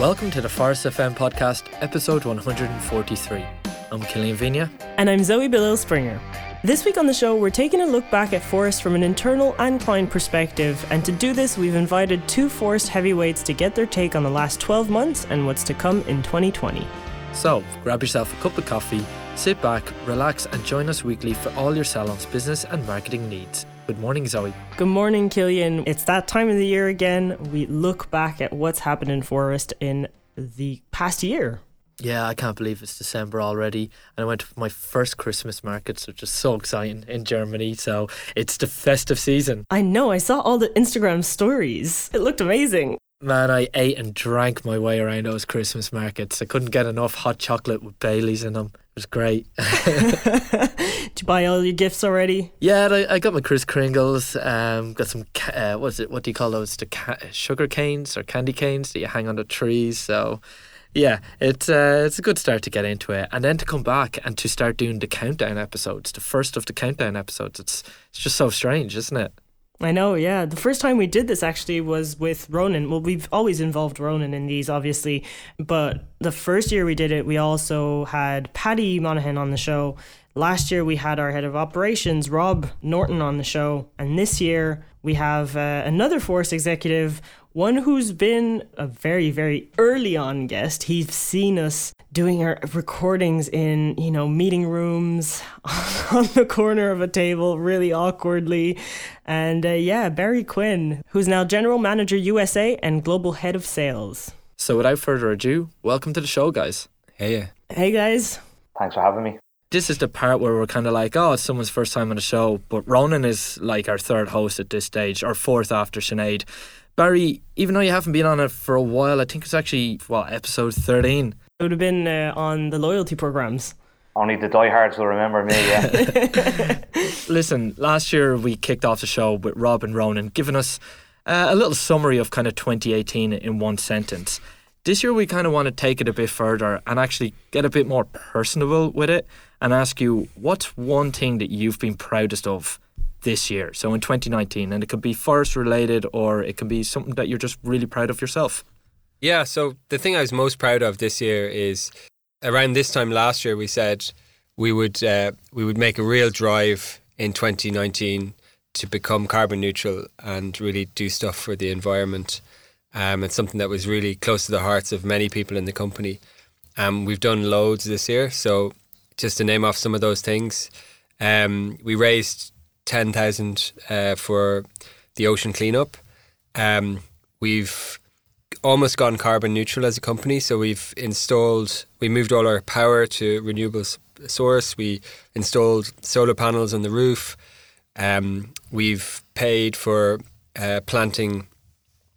Welcome to the Phorest FM podcast, episode 143. I'm Killian Vigna. And I'm Zoe Billil Springer. This week on the show, we're taking a look back at Phorest from an internal and client perspective, and to do this, we've invited two Phorest heavyweights to get their take on the last 12 months and what's to come in 2020. So, grab yourself a cup of coffee, sit back, relax, and join us weekly for all your salon's business and marketing needs. Good morning, Zoe. Good morning, Killian. It's that time of the year again. We look back at what's happened in Phorest in the past year. Yeah, I can't believe it's December already. And I went to my first Christmas markets, which is so exciting in Germany. So it's the festive season. I know, I saw all the Instagram stories. It looked amazing. Man, I ate and drank my way around those Christmas markets. I couldn't get enough hot chocolate with Bailey's in them. It was great. Did you buy all your gifts already? Yeah, I, I got my Kris Kringles. Um, got some uh, what's it? What do you call those? The ca- sugar canes or candy canes that you hang on the trees. So, yeah, it's uh, it's a good start to get into it, and then to come back and to start doing the countdown episodes, the first of the countdown episodes. It's it's just so strange, isn't it? I know, yeah. The first time we did this actually was with Ronan. Well, we've always involved Ronan in these, obviously, but the first year we did it, we also had Paddy Monaghan on the show. Last year we had our head of operations, Rob Norton, on the show, and this year we have uh, another Phorest executive, one who's been a very, very early on guest. He's seen us doing our recordings in, you know, meeting rooms on the corner of a table, really awkwardly. And uh, yeah, Barry Quinn, who's now General Manager USA and Global Head of Sales. So without further ado, welcome to the show, guys. Hey, Hey, guys. Thanks for having me. This is the part where we're kind of like, oh, it's someone's first time on the show, but Ronan is like our third host at this stage, or fourth after Sinead. Barry, even though you haven't been on it for a while, I think it's actually, what, episode 13? It would have been uh, on the loyalty programs. Only the diehards will remember me, yeah. Listen, last year we kicked off the show with Rob and Ronan, giving us uh, a little summary of kind of 2018 in one sentence. This year we kind of want to take it a bit further and actually get a bit more personable with it and ask you what's one thing that you've been proudest of this year, so in 2019, and it could be Phorest related or it can be something that you're just really proud of yourself. Yeah, so the thing I was most proud of this year is around this time last year we said we would uh, we would make a real drive in 2019 to become carbon neutral and really do stuff for the environment. Um, it's something that was really close to the hearts of many people in the company. Um, we've done loads this year, so just to name off some of those things, um, we raised ten thousand uh, for the ocean cleanup. Um, we've almost gone carbon neutral as a company, so we've installed, we moved all our power to renewable source. We installed solar panels on the roof. Um, we've paid for uh, planting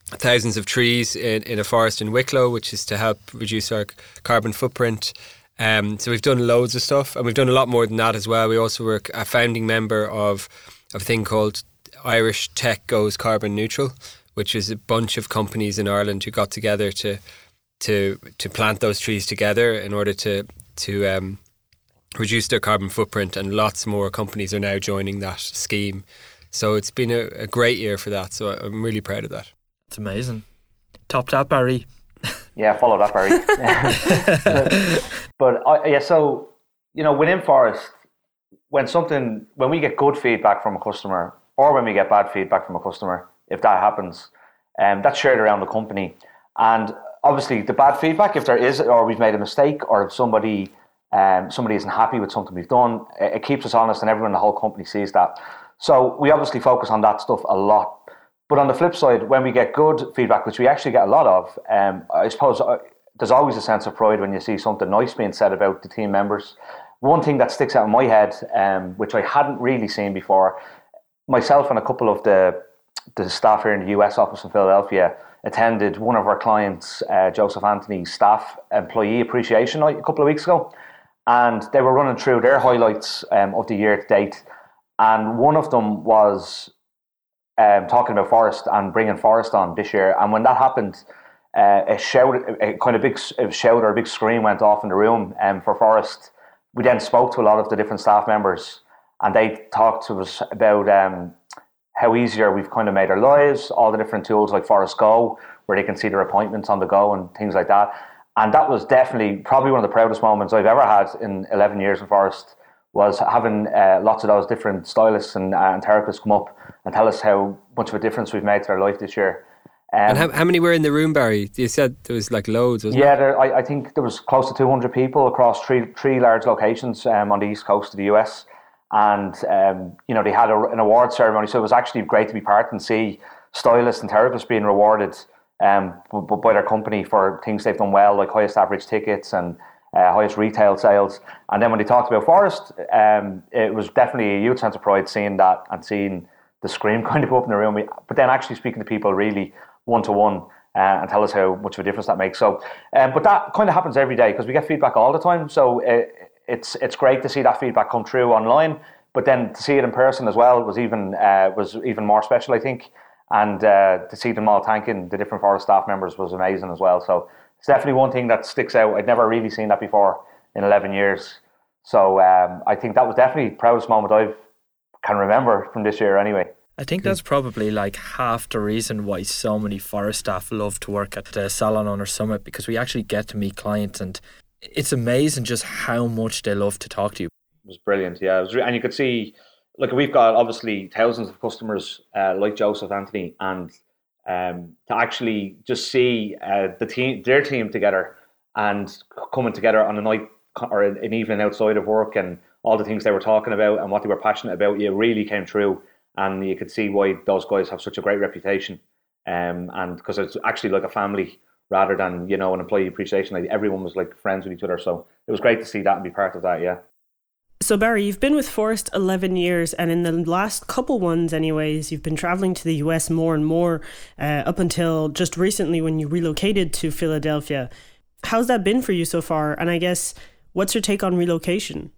thousands of trees in, in a forest in Wicklow, which is to help reduce our carbon footprint. Um, so we've done loads of stuff, and we've done a lot more than that as well. We also were a founding member of, of a thing called Irish Tech Goes Carbon Neutral, which is a bunch of companies in Ireland who got together to to to plant those trees together in order to to um, reduce their carbon footprint, and lots more companies are now joining that scheme. So it's been a, a great year for that. So I'm really proud of that. It's amazing. Top tap, Barry. Yeah, follow that, Barry. but uh, yeah, so you know, within Phorest, when something, when we get good feedback from a customer, or when we get bad feedback from a customer, if that happens, um, that's shared around the company. And obviously, the bad feedback, if there is, or we've made a mistake, or if somebody um, somebody isn't happy with something we've done, it, it keeps us honest, and everyone in the whole company sees that. So we obviously focus on that stuff a lot. But on the flip side, when we get good feedback, which we actually get a lot of, um, I suppose uh, there's always a sense of pride when you see something nice being said about the team members. One thing that sticks out in my head, um, which I hadn't really seen before, myself and a couple of the the staff here in the US office in Philadelphia attended one of our clients, uh, Joseph Anthony's staff employee appreciation night a couple of weeks ago, and they were running through their highlights um, of the year to date, and one of them was um, talking about Phorest and bringing Phorest on this year, and when that happened. Uh, a shout, a kind of big a shout or a big scream went off in the room um, for Phorest. We then spoke to a lot of the different staff members, and they talked to us about um, how easier we've kind of made our lives, all the different tools like Phorest Go, where they can see their appointments on the go and things like that. And that was definitely probably one of the proudest moments I've ever had in 11 years in Phorest was having uh, lots of those different stylists and, uh, and, therapists come up and tell us how much of a difference we've made to their life this year. Um, and how, how, many were in the room, Barry? You said there was like loads, wasn't it? yeah, there, I, I, think there was close to 200 people across three, three large locations um, on the east coast of the US. And, um, you know, they had a, an award ceremony. So it was actually great to be part and see stylists and therapists being rewarded um, by their company for things they've done well, like highest average tickets and uh, highest retail sales. And then when they talked about Phorest, um, it was definitely a huge sense of pride seeing that and seeing the scream kind of up in the room. But then actually speaking to people really one to one and tell us how much of a difference that makes. So, um, but that kind of happens every day because we get feedback all the time. So it, uh, it's it's great to see that feedback come through online. But then to see it in person as well was even uh, was even more special, I think. And uh, to see them all thanking the different Phorest staff members was amazing as well. So it's definitely one thing that sticks out. I'd never really seen that before in 11 years. So um, I think that was definitely the proudest moment I can remember from this year anyway. I think that's probably like half the reason why so many Phorest staff love to work at the Salon Owner Summit because we actually get to meet clients and it's amazing just how much they love to talk to you. It was brilliant, yeah. Was re- and you could see, look, we've got obviously thousands of customers uh, like Joseph Anthony and um, to actually just see uh, the team, their team together, and coming together on a night or an evening outside of work, and all the things they were talking about and what they were passionate about, you really came true, and you could see why those guys have such a great reputation, um, and because it's actually like a family rather than you know an employee appreciation. Like everyone was like friends with each other, so it was great to see that and be part of that. Yeah. So, Barry, you've been with Phorest 11 years, and in the last couple ones, anyways, you've been traveling to the US more and more uh, up until just recently when you relocated to Philadelphia. How's that been for you so far? And I guess, what's your take on relocation?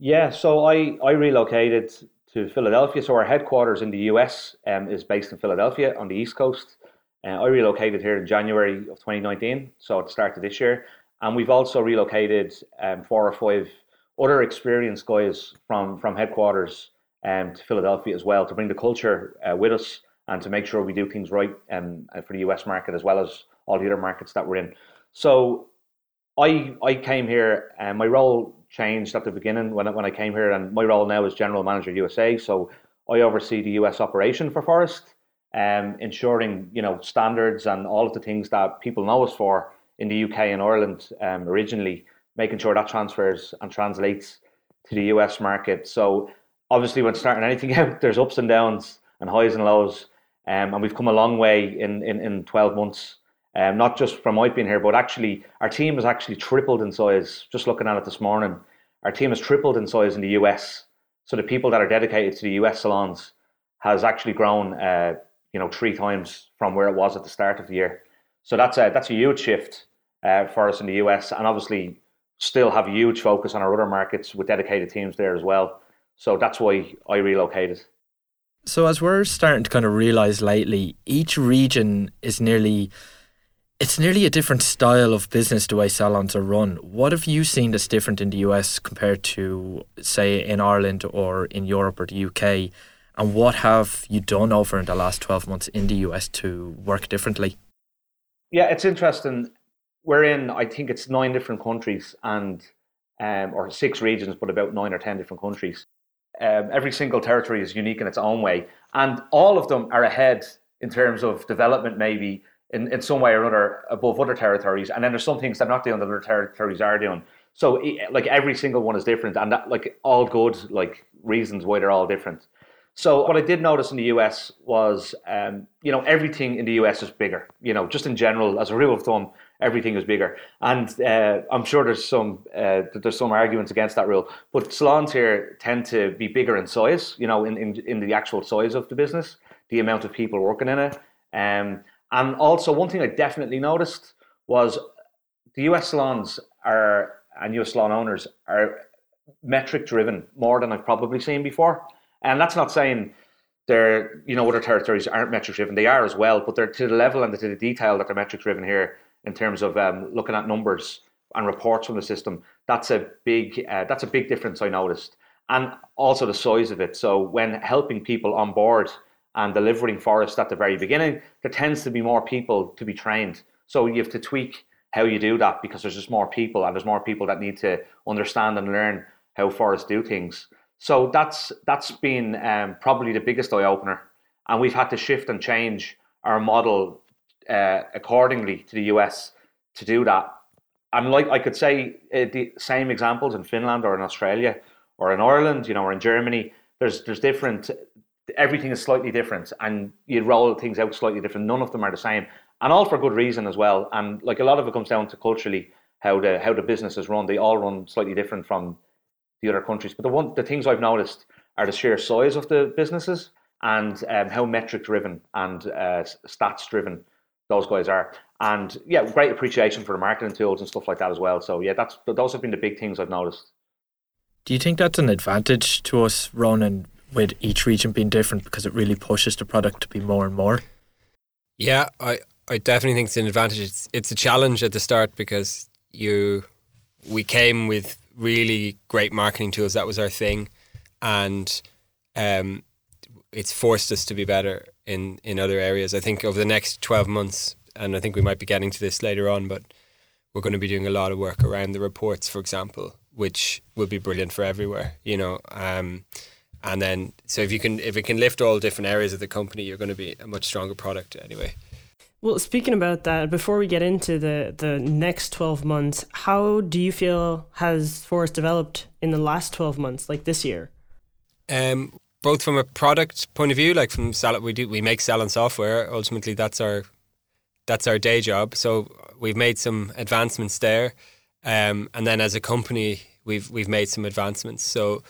Yeah, so I, I relocated to Philadelphia. So, our headquarters in the US um, is based in Philadelphia on the East Coast. Uh, I relocated here in January of 2019, so at the start of this year. And we've also relocated um, four or five other experienced guys from from headquarters um, to Philadelphia as well to bring the culture uh, with us and to make sure we do things right um, for the US market as well as all the other markets that we're in. So I I came here and my role changed at the beginning when I, when I came here and my role now is general manager USA. So I oversee the US operation for Phorest, um, ensuring you know standards and all of the things that people know us for in the UK and Ireland um, originally making sure that transfers and translates to the US market. So obviously, when starting anything out, there's ups and downs and highs and lows, um, and we've come a long way in in, in 12 months. Um, not just from my being here, but actually our team has actually tripled in size. Just looking at it this morning, our team has tripled in size in the US. So the people that are dedicated to the US salons has actually grown, uh, you know, three times from where it was at the start of the year. So that's a that's a huge shift uh, for us in the US, and obviously still have a huge focus on our other markets with dedicated teams there as well. So that's why I relocated. So as we're starting to kind of realize lately, each region is nearly it's nearly a different style of business the way salons are run. What have you seen that's different in the US compared to say in Ireland or in Europe or the UK? And what have you done over in the last 12 months in the US to work differently? Yeah, it's interesting we're in, I think it's nine different countries and um, or six regions, but about nine or ten different countries. Um, every single territory is unique in its own way, and all of them are ahead in terms of development, maybe in, in some way or other above other territories. And then there's some things they're not doing that other territories are doing. So, like every single one is different, and that like all good like reasons why they're all different. So what I did notice in the US was, um, you know, everything in the US is bigger. You know, just in general, as a rule of thumb, everything is bigger. And uh, I'm sure there's some uh, there's some arguments against that rule. But salons here tend to be bigger in size. You know, in, in, in the actual size of the business, the amount of people working in it. Um, and also one thing I definitely noticed was the US salons are and US salon owners are metric driven more than I've probably seen before. And that's not saying they're, you know, other territories aren't metric driven. They are as well, but they're to the level and to the detail that they're metric driven here in terms of um, looking at numbers and reports from the system. That's a big, uh, that's a big difference I noticed. And also the size of it. So when helping people on board and delivering Phorest at the very beginning, there tends to be more people to be trained. So you have to tweak how you do that because there's just more people and there's more people that need to understand and learn how forests do things. So that's that's been um, probably the biggest eye opener, and we've had to shift and change our model uh, accordingly to the US to do that. And like I could say, uh, the same examples in Finland or in Australia or in Ireland, you know, or in Germany. There's there's different. Everything is slightly different, and you roll things out slightly different. None of them are the same, and all for good reason as well. And like a lot of it comes down to culturally how the how the business is run. They all run slightly different from the other countries. But the one the things I've noticed are the sheer size of the businesses and um, how metric driven and uh, stats driven those guys are. And yeah, great appreciation for the marketing tools and stuff like that as well. So yeah, that's those have been the big things I've noticed. Do you think that's an advantage to us, Ronan, with each region being different because it really pushes the product to be more and more? Yeah, I, I definitely think it's an advantage. It's it's a challenge at the start because you we came with really great marketing tools. That was our thing, and um, it's forced us to be better in in other areas. I think over the next twelve months, and I think we might be getting to this later on, but we're going to be doing a lot of work around the reports, for example, which will be brilliant for everywhere. You know. Um, and then, so if you can, if it can lift all different areas of the company, you're going to be a much stronger product anyway. Well, speaking about that, before we get into the, the next 12 months, how do you feel has Phorest developed in the last 12 months, like this year? Um, both from a product point of view, like from Salon, we do we make selling software. Ultimately, that's our that's our day job. So we've made some advancements there, um, and then as a company, we've we've made some advancements. So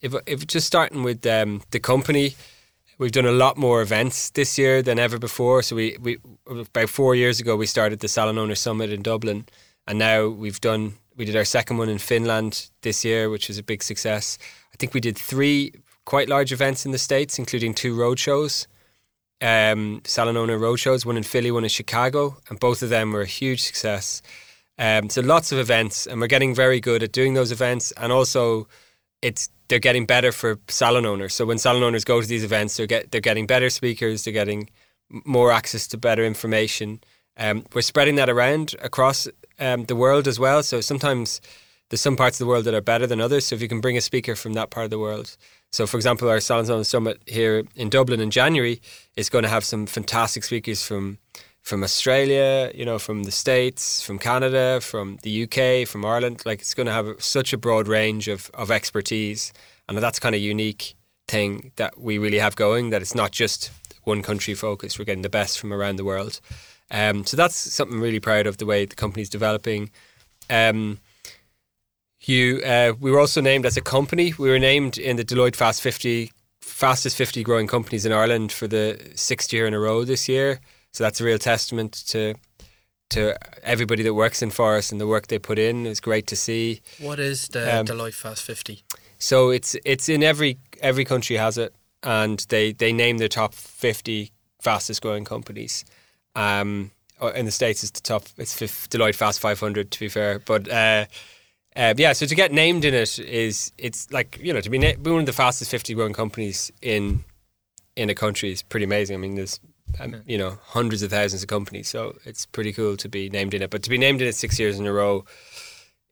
if if just starting with um, the company, We've done a lot more events this year than ever before. So we, we about four years ago we started the Salon Owner Summit in Dublin, and now we've done we did our second one in Finland this year, which was a big success. I think we did three quite large events in the states, including two road shows, um, Salon Owner road shows, one in Philly, one in Chicago, and both of them were a huge success. Um, so lots of events, and we're getting very good at doing those events, and also it's they're getting better for salon owners. So when salon owners go to these events, they're get they're getting better speakers, they're getting more access to better information. Um, we're spreading that around across um, the world as well. So sometimes there's some parts of the world that are better than others. So if you can bring a speaker from that part of the world. So for example, our Salon Owner Summit here in Dublin in January is going to have some fantastic speakers from from Australia, you know, from the States, from Canada, from the UK, from Ireland. Like it's going to have such a broad range of, of expertise. And that's kind of unique thing that we really have going, that it's not just one country focused. We're getting the best from around the world. Um, so that's something I'm really proud of the way the company's developing. Um, you, uh, we were also named as a company. We were named in the Deloitte Fast 50 fastest 50 growing companies in Ireland for the sixth year in a row this year. So that's a real testament to to everybody that works in Phorest and the work they put in. It's great to see. What is the um, Deloitte Fast 50? So it's it's in every every country has it, and they they name their top 50 fastest growing companies. Um, uh, in the states, it's the top. It's Deloitte Fast 500 to be fair, but. Uh, uh, yeah, so to get named in it is it's like you know to be, na- be one of the fastest 50 growing companies in in a country is pretty amazing. I mean, there's um, you know, hundreds of thousands of companies. So it's pretty cool to be named in it. But to be named in it six years in a row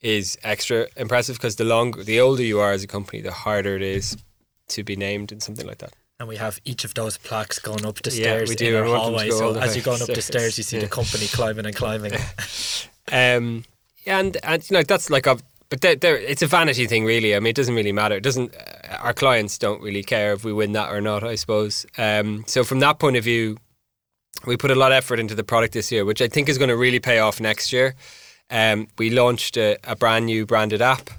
is extra impressive because the longer, the older you are as a company, the harder it is to be named in something like that. And we have each of those plaques going up the stairs yeah, in our hallway. So as you're going up the stairs, you see yeah. the company climbing and climbing. um, and and you know that's like a but they're, they're, it's a vanity thing, really. I mean, it doesn't really matter. It doesn't. Uh, our clients don't really care if we win that or not. I suppose. Um, so from that point of view, we put a lot of effort into the product this year, which I think is going to really pay off next year. Um, we launched a, a, brand new branded app,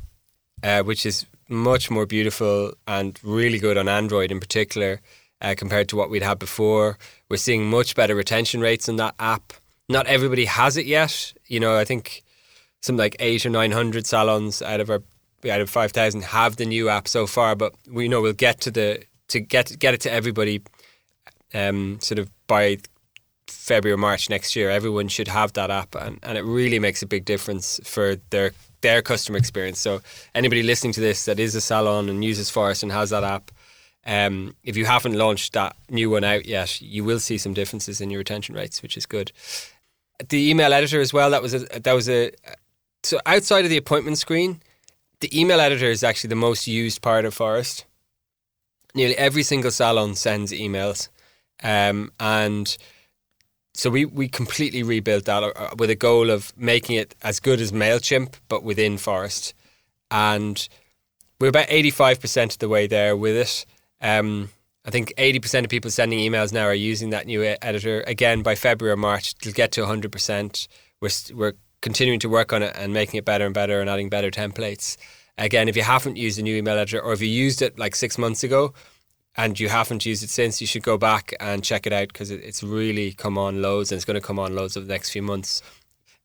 uh, which is much more beautiful and really good on Android in particular uh, compared to what we'd had before. We're seeing much better retention rates on that app. Not everybody has it yet. You know, I think something like eight or nine hundred salons out of our out of five thousand have the new app so far, but we know we'll get to the to get get it to everybody um, sort of by February or March next year, everyone should have that app, and, and it really makes a big difference for their their customer experience. So anybody listening to this that is a salon and uses Phorest and has that app, Um, if you haven't launched that new one out yet, you will see some differences in your retention rates, which is good. The email editor as well. That was a that was a so outside of the appointment screen, the email editor is actually the most used part of Phorest. Nearly every single salon sends emails, um, and so we we completely rebuilt that uh, with a goal of making it as good as Mailchimp, but within Phorest, and we're about eighty five percent of the way there with it. Um, I think 80% of people sending emails now are using that new editor. Again, by February or March, it'll get to 100%. We're, we're continuing to work on it and making it better and better and adding better templates. Again, if you haven't used a new email editor or if you used it like six months ago and you haven't used it since, you should go back and check it out because it's really come on loads and it's going to come on loads over the next few months.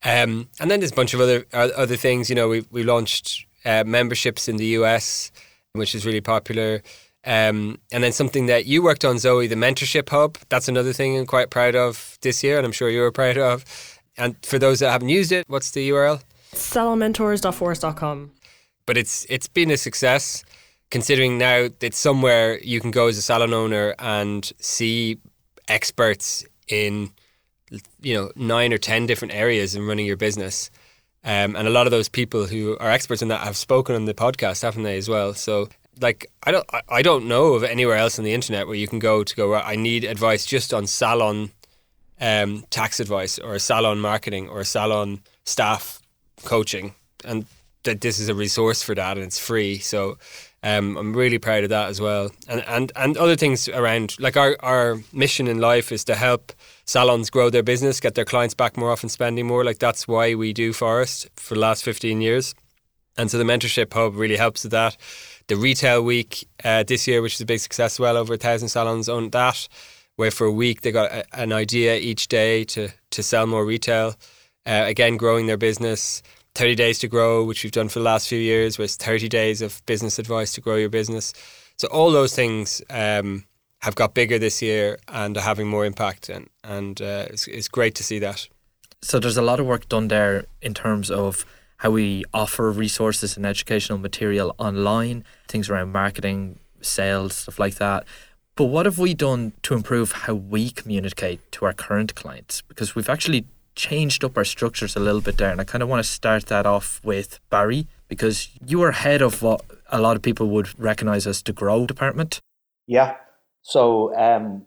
Um, and then there's a bunch of other uh, other things. You know, we we launched uh, memberships in the US, which is really popular. Um, and then something that you worked on, Zoe, the mentorship hub. That's another thing I'm quite proud of this year, and I'm sure you're proud of. And for those that haven't used it, what's the URL? Salonmentors.phorest.com. But it's it's been a success, considering now it's somewhere you can go as a salon owner and see experts in you know nine or ten different areas in running your business. Um, and a lot of those people who are experts in that have spoken on the podcast, haven't they, as well? So like I don't I don't know of anywhere else on the internet where you can go to go I need advice just on salon um, tax advice or salon marketing or salon staff coaching. And that this is a resource for that and it's free. So um, I'm really proud of that as well. And and and other things around like our our mission in life is to help salons grow their business get their clients back more often spending more. Like that's why we do Phorest for the last 15 years. And so the mentorship hub really helps with that. The retail week uh, this year, which is a big success, well over a thousand salons owned that. Where for a week they got a, an idea each day to to sell more retail. Uh, again, growing their business. 30 days to grow, which we've done for the last few years, was 30 days of business advice to grow your business. So all those things um, have got bigger this year and are having more impact, and and uh, it's, it's great to see that. So there's a lot of work done there in terms of how we offer resources and educational material online, things around marketing, sales, stuff like that. But what have we done to improve how we communicate to our current clients? Because we've actually changed up our structures a little bit there. And I kind of want to start that off with Barry, because you are head of what a lot of people would recognize as the grow department. Yeah. So um,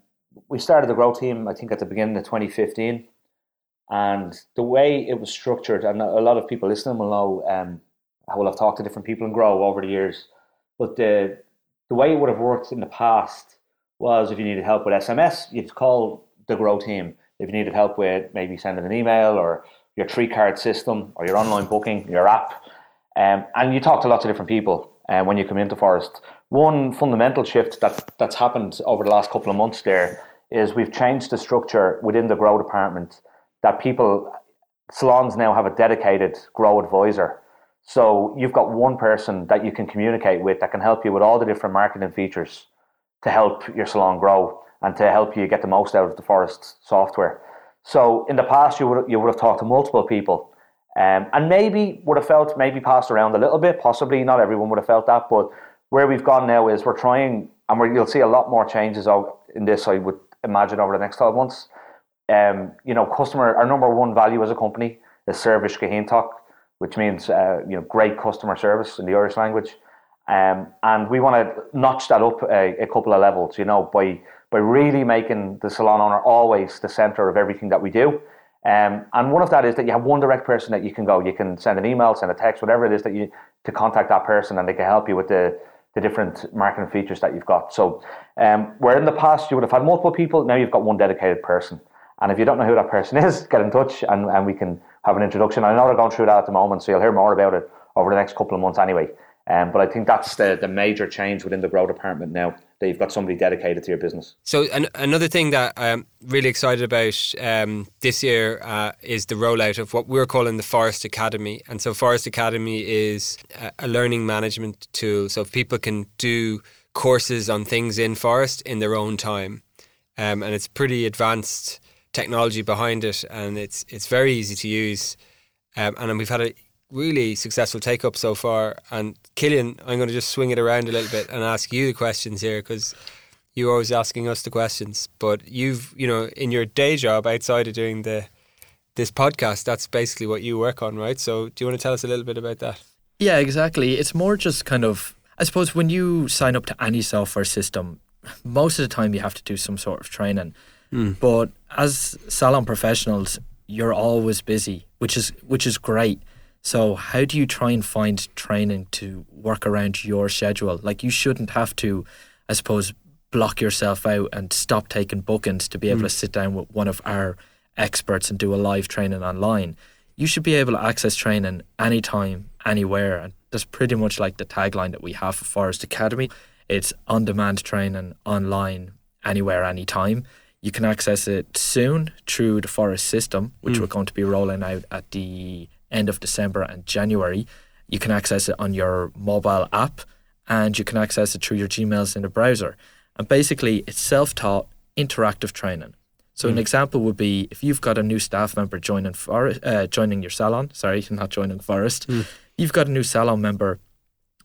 we started the grow team, I think, at the beginning of 2015. And the way it was structured, and a lot of people listening will know um, how well I've talked to different people in grow over the years. But the the way it would have worked in the past was if you needed help with SMS, you'd call the grow team. If you needed help with maybe sending an email or your tree card system or your online booking, your app, um, and you talk to lots of different people uh, when you come into Phorest. One fundamental shift that that's happened over the last couple of months there is we've changed the structure within the grow department that people salons now have a dedicated grow advisor. So you've got one person that you can communicate with that can help you with all the different marketing features to help your salon grow and to help you get the most out of the Phorest software. So in the past, you would you would have talked to multiple people, um, and maybe would have felt maybe passed around a little bit. Possibly not everyone would have felt that, but where we've gone now is we're trying, and we you'll see a lot more changes in this. I would imagine over the next twelve months um, you know, customer, our number one value as a company is service Gehintok, which means, uh, you know, great customer service in the Irish language. Um, and we want to notch that up a, a, couple of levels, you know, by, by really making the salon owner always the center of everything that we do. Um, and one of that is that you have one direct person that you can go. You can send an email, send a text, whatever it is that you to contact that person, and they can help you with the the different marketing features that you've got. So, um, where in the past you would have had multiple people, now you've got one dedicated person. And if you don't know who that person is, get in touch and, and we can have an introduction. I know they're going through that at the moment, so you'll hear more about it over the next couple of months anyway. Um, but I think that's the, the major change within the grow department now that you've got somebody dedicated to your business. So an, another thing that I'm really excited about um, this year uh, is the rollout of what we're calling the Phorest Academy. And so Phorest Academy is a, a learning management tool, so people can do courses on things in Phorest in their own time, um, and it's pretty advanced technology behind it, and it's it's very easy to use. Um, and we've had a really successful take up so far. And Killian, I'm going to just swing it around a little bit and ask you the questions here because you're always asking us the questions. But you've, you know, in your day job outside of doing the this podcast, that's basically what you work on, right? So do you want to tell us a little bit about that? Yeah, exactly. It's more just kind of, I suppose, when you sign up to any software system, most of the time you have to do some sort of training. Mm. But as salon professionals, you're always busy, which is which is great. So how do you try and find training to work around your schedule? Like you shouldn't have to, I suppose, block yourself out and stop taking bookings to be able mm. to sit down with one of our experts and do a live training online. You should be able to access training anytime, anywhere. And that's pretty much like the tagline that we have for Phorest Academy. It's on demand training online, anywhere, anytime. You can access it soon through the Phorest system, which mm. we're going to be rolling out at the end of December and January. You can access it on your mobile app and you can access it through your Gmails in the browser. And basically, it's self taught interactive training. So, mm. an example would be if you've got a new staff member joining, Phorest, uh, joining your salon, sorry, not joining Phorest. mm. you've got a new salon member.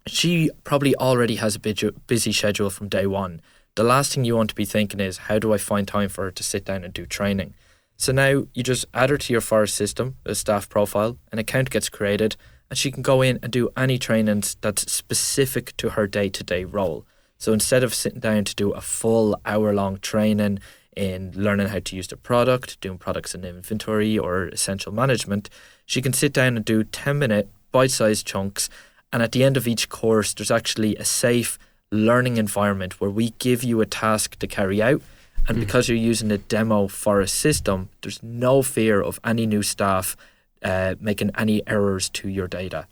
She probably already has a busy schedule from day one the last thing you want to be thinking is how do I find time for her to sit down and do training? So now you just add her to your Phorest system, a staff profile, an account gets created, and she can go in and do any trainings that's specific to her day to day role. So instead of sitting down to do a full hour long training in learning how to use the product, doing products in inventory or essential management, she can sit down and do 10 minute bite sized chunks. And at the end of each course, there's actually a safe, learning environment where we give you a task to carry out. And mm. because you're using a demo Phorest system, there's no fear of any new staff uh, making any errors to your data.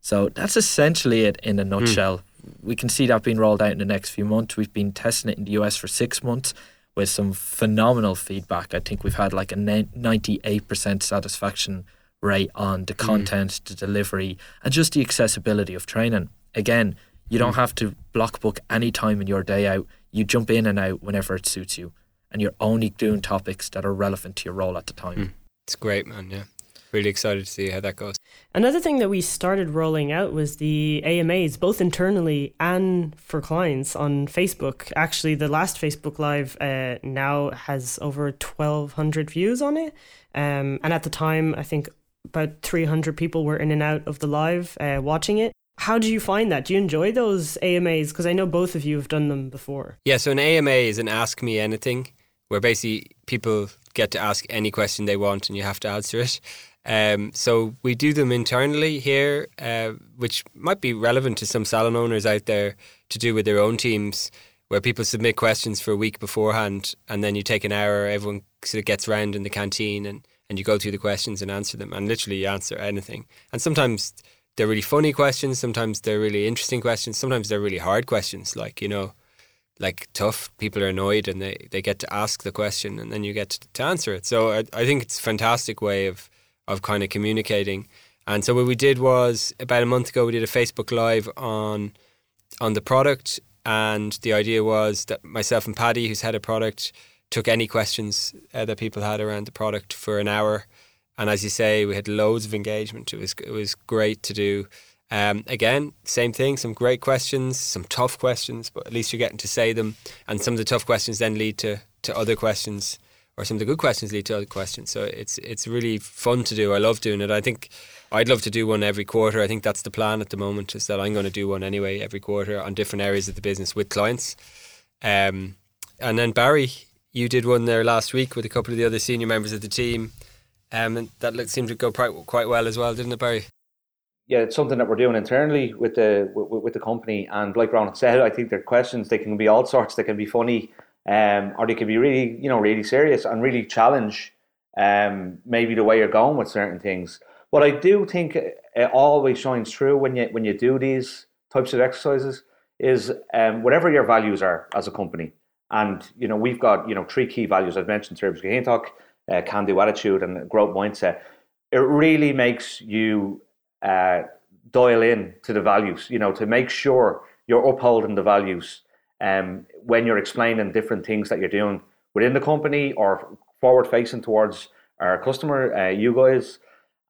So that's essentially it in a hmm. nutshell. Mm. We can see that being rolled out in the next few months. We've been testing it in the US for six months with some phenomenal feedback. I think we've had like a 98% satisfaction rate on the hmm. content, mm. the delivery, and just the accessibility of training. Again, you don't mm. have to block book any time in your day out. You jump in and out whenever it suits you. And you're only doing topics that are relevant to your role at the time. Mm. It's great, man. Yeah. Really excited to see how that goes. Another thing that we started rolling out was the AMAs, both internally and for clients on Facebook. Actually, the last Facebook Live uh, now has over 1,200 views on it. Um, and at the time, I think about 300 people were in and out of the live uh, watching it. How do you find that? Do you enjoy those AMAs? Because I know both of you have done them before. Yeah, so an AMA is an Ask Me Anything, where basically people get to ask any question they want and you have to answer it. Um, so we do them internally here, uh, which might be relevant to some salon owners out there to do with their own teams, where people submit questions for a week beforehand, and then you take an hour. Everyone sort of gets round in the canteen, and and you go through the questions and answer them, and literally you answer anything. And sometimes they're really funny questions. Sometimes they're really interesting questions. Sometimes they're really hard questions, like you know, like tough. People are annoyed and they, they get to ask the question and then you get to, to answer it. So I, I think it's a fantastic way of of kind of communicating. And so what we did was about a month ago we did a Facebook live on on the product, and the idea was that myself and Paddy, who's head of product, took any questions uh, that people had around the product for an hour and as you say, we had loads of engagement. It was it was great to do. Um, again, same thing. Some great questions, some tough questions, but at least you're getting to say them. And some of the tough questions then lead to to other questions, or some of the good questions lead to other questions. So it's it's really fun to do. I love doing it. I think I'd love to do one every quarter. I think that's the plan at the moment. Is that I'm going to do one anyway every quarter on different areas of the business with clients. Um, and then Barry, you did one there last week with a couple of the other senior members of the team. Um, and that seemed to go quite well as well, didn't it, Barry? Yeah, it's something that we're doing internally with the with, with the company. And like Ron said, I think their questions they can be all sorts. They can be funny, um, or they can be really you know really serious and really challenge um, maybe the way you're going with certain things. What I do think it always shines through when you when you do these types of exercises is um, whatever your values are as a company. And you know we've got you know three key values I've mentioned: service, talk uh, can-do attitude and growth mindset, it really makes you uh, dial in to the values. You know, to make sure you're upholding the values um, when you're explaining different things that you're doing within the company or forward facing towards our customer, uh, you guys.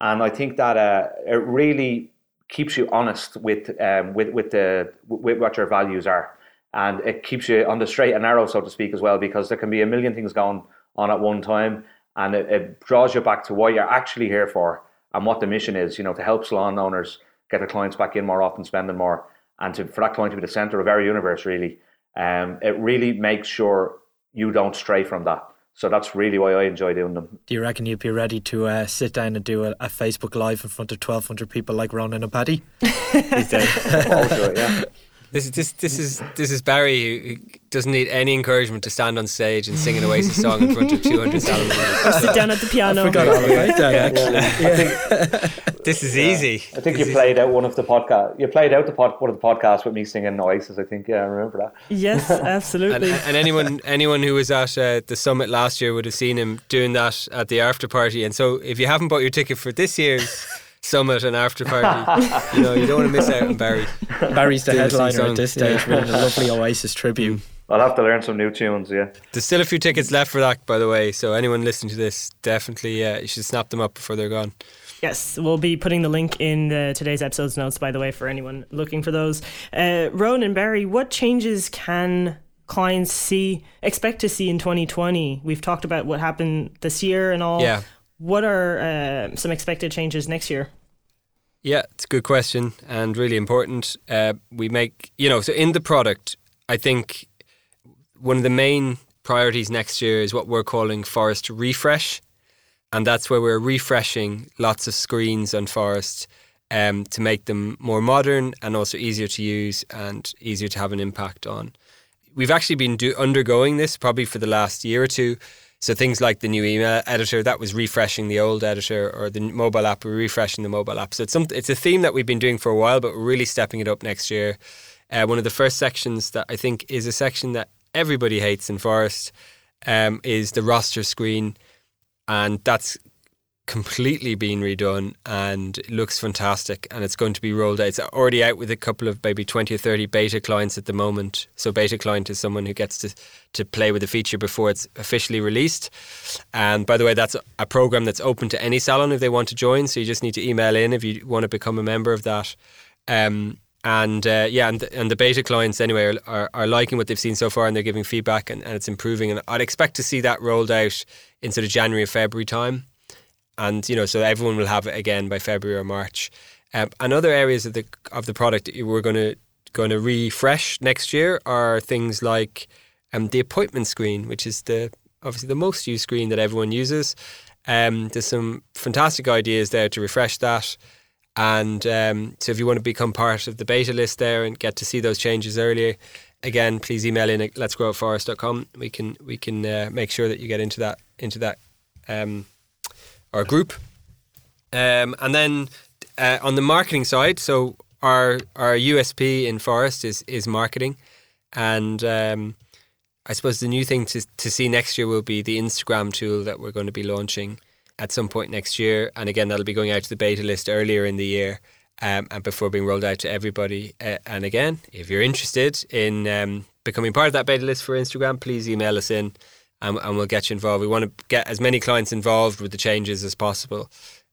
and I think that uh, it really keeps you honest with um, with with the with what your values are, and it keeps you on the straight and narrow, so to speak, as well, because there can be a million things going on at one time, and it, it draws you back to what you're actually here for and what the mission is. You know, to help salon owners get their clients back in more often, spending more, and to, for that client to be the center of our universe, really. Um, it really makes sure you don't stray from that. So that's really why I enjoy doing them. Do you reckon you'd be ready to uh, sit down and do a, a, Facebook Live in front of 1,200 people like Ronan and Paddy? These days. oh, yeah. This, this, this is this is Barry who doesn't need any encouragement to stand on stage and sing an Oasis song in front of 200 Salomon. Sit down at the piano. I forgot all about that, actually. Yeah. Think, this is easy. I think this you played out one of the podcast. You played out the pod, one of the podcasts with me singing Oasis. I think. Yeah, I remember that. Yes, absolutely. and, and, anyone anyone who was at uh, the summit last year would have seen him doing that at the after party. And so, if you haven't bought your ticket for this year's summit and after party. you know, you don't want to miss out on Barry. Barry's the headliner at this stage yeah. with a lovely Oasis tribute. I'll have to learn some new tunes, yeah. There's still a few tickets left for that, by the way. So anyone listening to this, definitely, uh, you should snap them up before they're gone. Yes, we'll be putting the link in the, today's episode's notes, by the way, for anyone looking for those. Uh, Ronan and Barry, what changes can clients see, expect to see in 2020? We've talked about what happened this year and all. Yeah. What are uh, some expected changes next year? Yeah, it's a good question and really important. Uh, we make, you know, so in the product, I think one of the main priorities next year is what we're calling Phorest Refresh. And that's where we're refreshing lots of screens on Phorest um, to make them more modern and also easier to use and easier to have an impact on. We've actually been do- undergoing this probably for the last year or two so things like the new email editor that was refreshing the old editor, or the mobile app we're refreshing the mobile app. So it's some, it's a theme that we've been doing for a while, but we're really stepping it up next year. Uh, one of the first sections that I think is a section that everybody hates in Phorest um, is the roster screen, and that's completely been redone and looks fantastic and it's going to be rolled out. It's already out with a couple of maybe 20 or 30 beta clients at the moment. So beta client is someone who gets to, to play with the feature before it's officially released. And by the way, that's a program that's open to any salon if they want to join. So you just need to email in if you want to become a member of that. Um, and uh, yeah, and, and the beta clients anyway are, are, are, liking what they've seen so far and they're giving feedback and, and it's improving. And I'd expect to see that rolled out in sort of January or February time and you know so everyone will have it again by February or March. Um, and other areas of the of the product we're going to going to refresh next year are things like um, the appointment screen, which is the obviously the most used screen that everyone uses. Um, there's some fantastic ideas there to refresh that. And um, so if you want to become part of the beta list there and get to see those changes earlier, again, please email in at let'sgrowforest.com. We can we can uh, make sure that you get into that into that um, our group. Um, and then uh, on the marketing side, so our our USP in Phorest is is marketing, and um, I suppose the new thing to to see next year will be the Instagram tool that we're going to be launching at some point next year, and again that'll be going out to the beta list earlier in the year. Um, and before being rolled out to everybody. Uh, and again, if you're interested in um, becoming part of that beta list for Instagram, please email us in and, and we'll get you involved. We want to get as many clients involved with the changes as possible.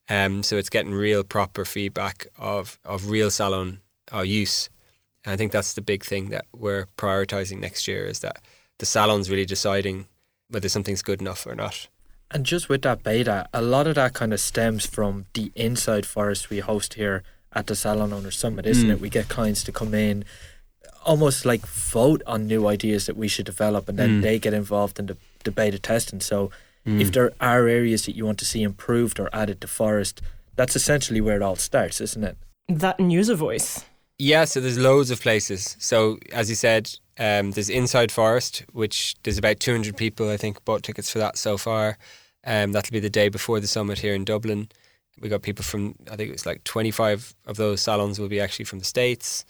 Um, so it's getting real proper feedback of, of real salon uh, use. And I think that's the big thing that we're prioritizing next year is that the salon's really deciding whether something's good enough or not. And just with that beta, a lot of that kind of stems from the inside Phorest we host here at the Salon Owner Summit, isn't mm. it? We get clients to come in, almost like vote on new ideas that we should develop, and then mm. they get involved in the the beta testing. So mm. if there are areas that you want to see improved or added to Phorest, that's essentially where it all starts, isn't it? That and user voice. Yeah, so there's loads of places. So as you said, um, there's Inside Phorest, which there's about 200 people I think bought tickets for that so far. Um, that'll be the day before the summit here in Dublin. We got people from I think it was like 25 of those salons will be actually from the states.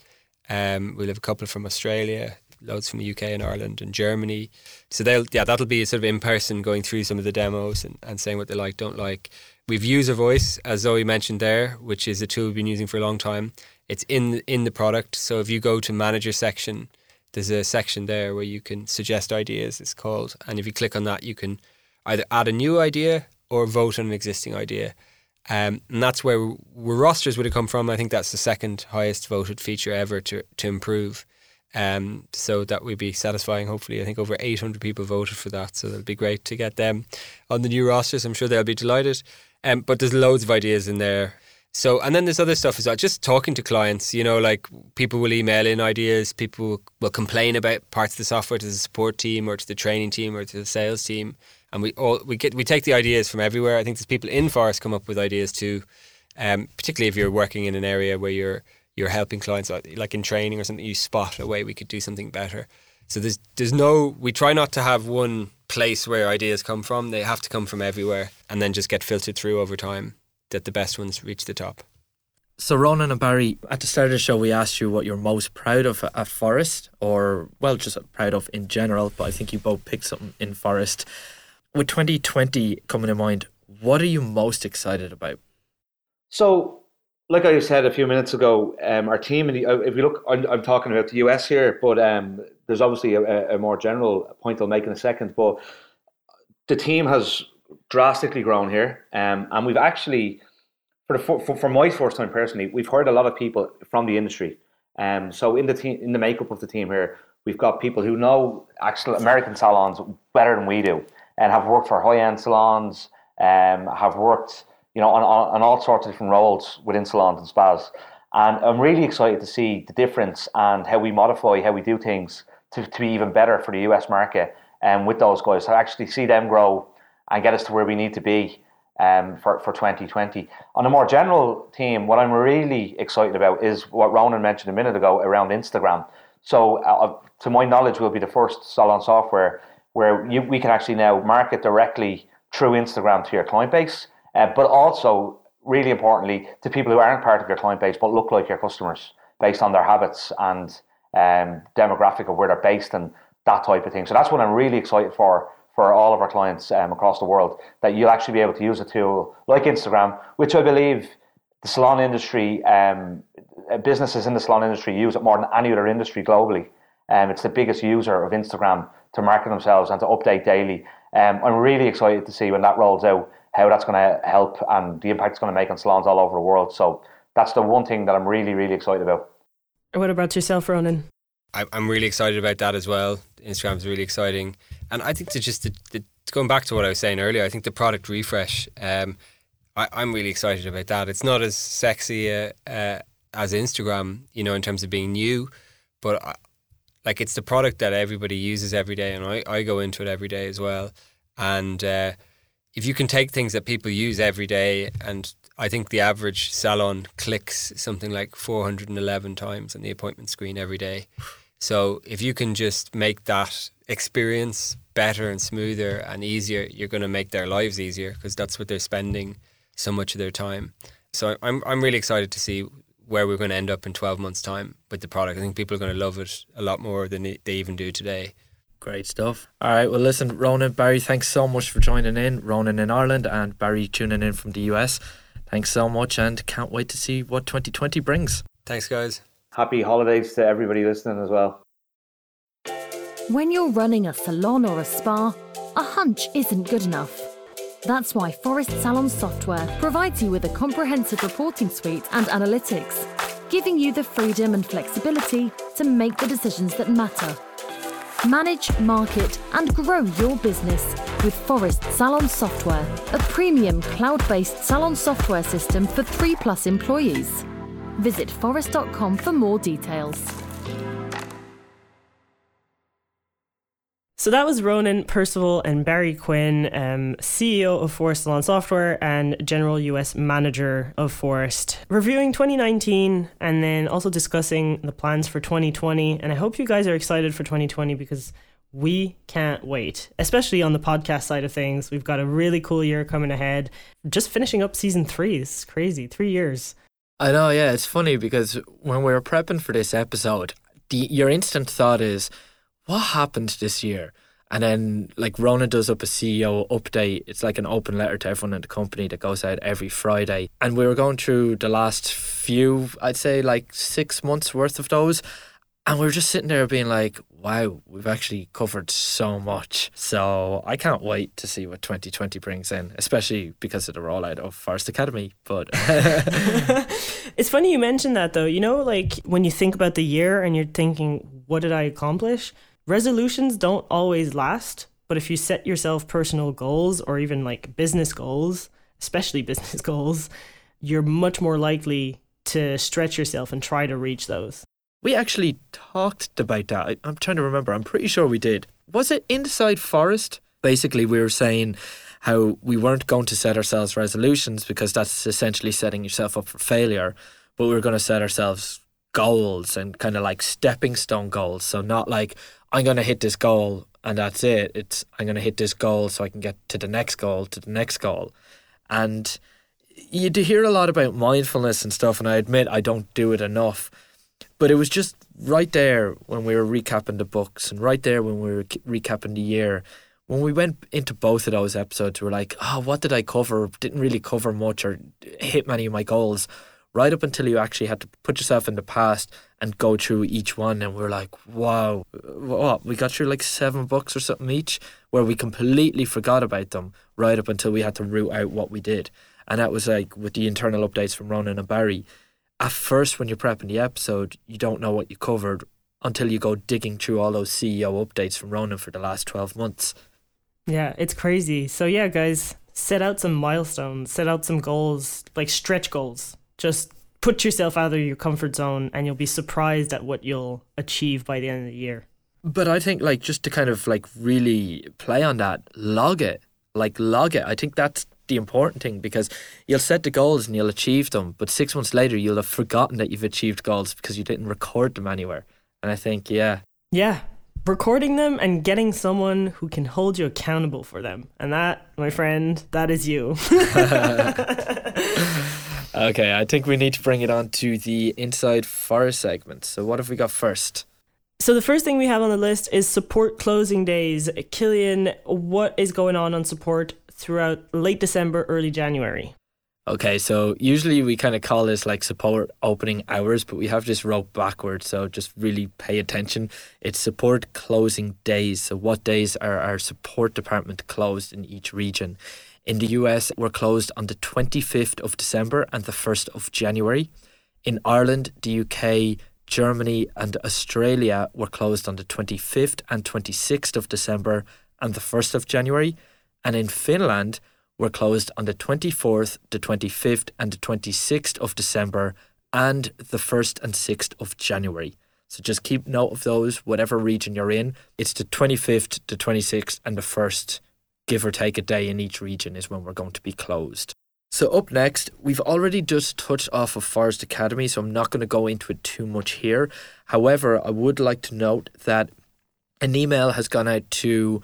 Um, we'll have a couple from Australia, loads from the UK and Ireland and Germany. So they'll yeah, that'll be sort of in person going through some of the demos and, and saying what they like, don't like. We've user voice, as Zoe mentioned there, which is a tool we've been using for a long time. It's in in the product. So if you go to manager section, there's a section there where you can suggest ideas, it's called. And if you click on that you can either add a new idea or vote on an existing idea. Um, and that's where, where rosters would have come from. I think that's the second highest voted feature ever to, to improve. Um, so that would be satisfying. Hopefully, I think over 800 people voted for that. So it'll be great to get them on the new rosters. I'm sure they'll be delighted. Um, but there's loads of ideas in there. So, and then there's other stuff as well. Just talking to clients, you know, like people will email in ideas, people will complain about parts of the software to the support team or to the training team or to the sales team, and we all we get we take the ideas from everywhere. I think there's people in Phorest come up with ideas too, um, particularly if you're working in an area where you're you're helping clients, uh, like in training or something. You spot a way we could do something better. So there's there's no we try not to have one place where ideas come from. They have to come from everywhere, and then just get filtered through over time that the best ones reach the top. So, Ronan and Barry, at the start of the show, we asked you what you're most proud of at Phorest or, well, just proud of in general, but I think you both picked something in Phorest. With 2020 coming in mind, what are you most excited about? So, like I said a few minutes ago, um, our team, the, uh, if you look, I'm, I'm, talking about the US here, but um, there's obviously a, a more general point I'll make in a second. But the team has drastically grown here, um, and we've actually, for the for, for my first time personally, we've heard a lot of people from the industry. Um, so in the team, in the makeup of the team here, we've got people who know actual American salons better than we do, and have worked for high end salons, um, have worked, you know, on, on, on all sorts of different roles within salons and spas. And I'm really excited to see the difference and how we modify how we do things to, to be even better for the US market and um, with those guys. To actually see them grow and get us to where we need to be um, for, for 2020. On a more general theme, what I'm really excited about is what Ronan mentioned a minute ago around Instagram. So, uh, uh, to my knowledge, we'll be the first salon software where you, we can actually now market directly through Instagram to your client base, uh, but also, really importantly, to people who aren't part of your client base but look like your customers based on their habits and um, demographic of where they're based and that type of thing. So, that's what I'm really excited for for all of our clients um, across the world that you'll actually be able to use a tool like Instagram, which I believe the salon industry, um, uh, businesses in the salon industry use it more than any other industry globally. Um, it's the biggest user of Instagram to market themselves and to update daily. Um, I'm really excited to see when that rolls out how that's going to help and the impact it's going to make on salons all over the world. So that's the one thing that I'm really, really excited about. What about yourself, Ronan? I'm really excited about that as well. Instagram's really exciting and I think to just the, the, going back to what I was saying earlier, I think the product refresh. Um, I, am really excited about that. It's not as sexy uh, uh, as Instagram, you know, in terms of being new, but I, like it's the product that everybody uses every day, and I, I go into it every day as well. And uh, if you can take things that people use every day, and I think the average salon clicks something like 411 times on the appointment screen every day. So if you can just make that experience better and smoother and easier, you're going to make their lives easier because that's what they're spending so much of their time. So I'm I'm really excited to see where we're going to end up in 12 months time with the product. I think people are going to love it a lot more than they even do today. Great stuff. All right. Well, listen, Ronan, Barry, thanks so much for joining in. Ronan in Ireland and Barry tuning in from the US. Thanks so much and can't wait to see what 2020 brings. Thanks, guys. Happy holidays to everybody listening as well. When you're running a salon or a spa, a hunch isn't good enough. That's why Phorest Salon Software provides you with a comprehensive reporting suite and analytics, giving you the freedom and flexibility to make the decisions that matter. Manage, market, and grow your business with Phorest Salon Software, a premium cloud based salon software system for 3 plus employees. Visit phorest.com for more details. So that was Ronan Percival and Barry Quinn, um, CEO of Phorest Salon Software and General US Manager of Phorest, reviewing 2019 and then also discussing the plans for 2020. And I hope you guys are excited for 2020 because we can't wait, especially on the podcast side of things. We've got a really cool year coming ahead. Just finishing up season three. This is crazy. Three years. I know, yeah. It's funny because when we were prepping for this episode, the your instant thought is, what happened this year? And then like Ronan does up a CEO update. It's like an open letter to everyone in the company that goes out every Friday. And we were going through the last few, I'd say like six months worth of those. And we were just sitting there being like, wow, we've actually covered so much. So I can't wait to see what 2020 brings in, especially because of the rollout of Phorest Academy. But it's funny you mentioned that though. You know, like when you think about the year and you're thinking, what did I accomplish? Resolutions don't always last. But if you set yourself personal goals or even like business goals, especially business goals, you're much more likely to stretch yourself and try to reach those. We actually talked about that. I, I'm trying to remember. I'm pretty sure we did. Was it Inside Phorest? Basically, we were saying how we weren't going to set ourselves resolutions because that's essentially setting yourself up for failure, but we were going to set ourselves goals and kind of like stepping stone goals. So, not like, I'm going to hit this goal and that's it. It's, I'm going to hit this goal so I can get to the next goal, to the next goal. And you do hear a lot about mindfulness and stuff, and I admit I don't do it enough. But it was just right there when we were recapping the books and right there when we were recapping the year. When we went into both of those episodes, we were like, oh, what did I cover? Didn't really cover much or hit many of my goals. Right up until you actually had to put yourself in the past and go through each one. And we are like, wow, what? We got through like seven books or something each where we completely forgot about them right up until we had to root out what we did. And that was like with the internal updates from Ronan and Barry at first when you're prepping the episode, you don't know what you covered until you go digging through all those CEO updates from Ronan for the last 12 months. Yeah, it's crazy. So, yeah, guys, set out some milestones, set out some goals, like stretch goals. Just put yourself out of your comfort zone and you'll be surprised at what you'll achieve by the end of the year. But I think, like, just to kind of like really play on that, log it. Like, log it. I think that's the important thing because you'll set the goals and you'll achieve them, but six months later you'll have forgotten that you've achieved goals because you didn't record them anywhere. And I think, yeah. Yeah. Recording them and getting someone who can hold you accountable for them. And that, my friend, that is you. okay, I think we need to bring it on to the Inside Phorest segment. So, what have we got first? So the first thing we have on the list is support closing days. Killian, what is going on on support throughout late December, early January. Okay, so usually we kind of call this like support opening hours, but we have this wrote backwards, so just really pay attention. It's support closing days. So, what days are our support department closed in each region? In the US, we're closed on the 25th of December and the 1st of January. In Ireland, the UK, Germany, and Australia were closed on the 25th and 26th of December and the 1st of January and in Finland we were closed on the 24th, the 25th, and the 26th of December and the 1st and 6th of January. So just keep note of those, whatever region you're in. It's the 25th, the 26th, and the 1st, give or take a day in each region, is when we're going to be closed. So, up next, we've already just touched off of Phorest Academy, so I'm not going to go into it too much here. However, I would like to note that an email has gone out to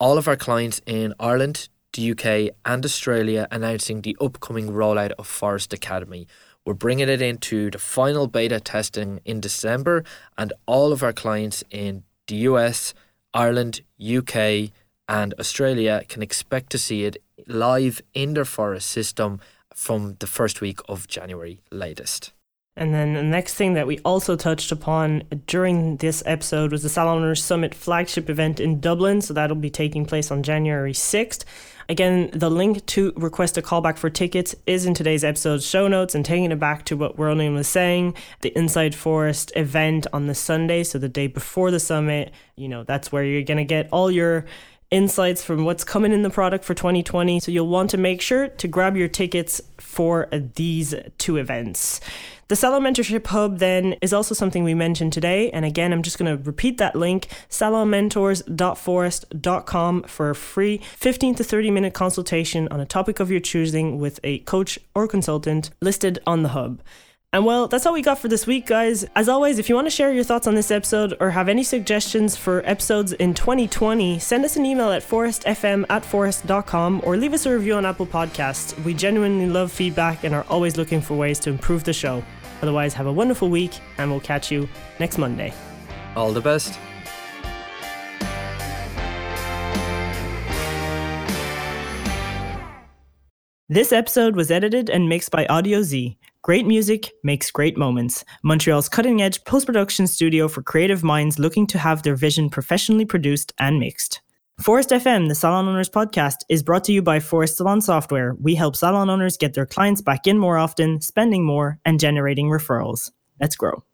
all of our clients in Ireland, the UK, and Australia announcing the upcoming rollout of Phorest Academy. We're bringing it into the final beta testing in December, and all of our clients in the US, Ireland, UK, and Australia can expect to see it live in their Phorest system from the first week of January latest. And then the next thing that we also touched upon during this episode was the Salon Summit flagship event in Dublin. So that'll be taking place on January 6th. Again, the link to request a callback for tickets is in today's episode show notes and taking it back to what Ronan was saying, the Inside Phorest event on the Sunday, so the day before the summit, you know, that's where you're going to get all your insights from what's coming in the product for 2020. So you'll want to make sure to grab your tickets for these two events. The Salon Mentorship Hub then is also something we mentioned today. And again, I'm just going to repeat that link salonmentors.phorest.com for a free 15 to 30 minute consultation on a topic of your choosing with a coach or consultant listed on the hub. And well, that's all we got for this week, guys. As always, if you want to share your thoughts on this episode or have any suggestions for episodes in 2020, send us an email at phorestfm at phorest.com or leave us a review on Apple Podcasts. We genuinely love feedback and are always looking for ways to improve the show. Otherwise, have a wonderful week and we'll catch you next Monday. All the best. This episode was edited and mixed by Audio Z. Great music makes great moments. Montreal's cutting edge post production studio for creative minds looking to have their vision professionally produced and mixed. Phorest FM, the Salon Owners podcast, is brought to you by Phorest Salon Software. We help salon owners get their clients back in more often, spending more, and generating referrals. Let's grow.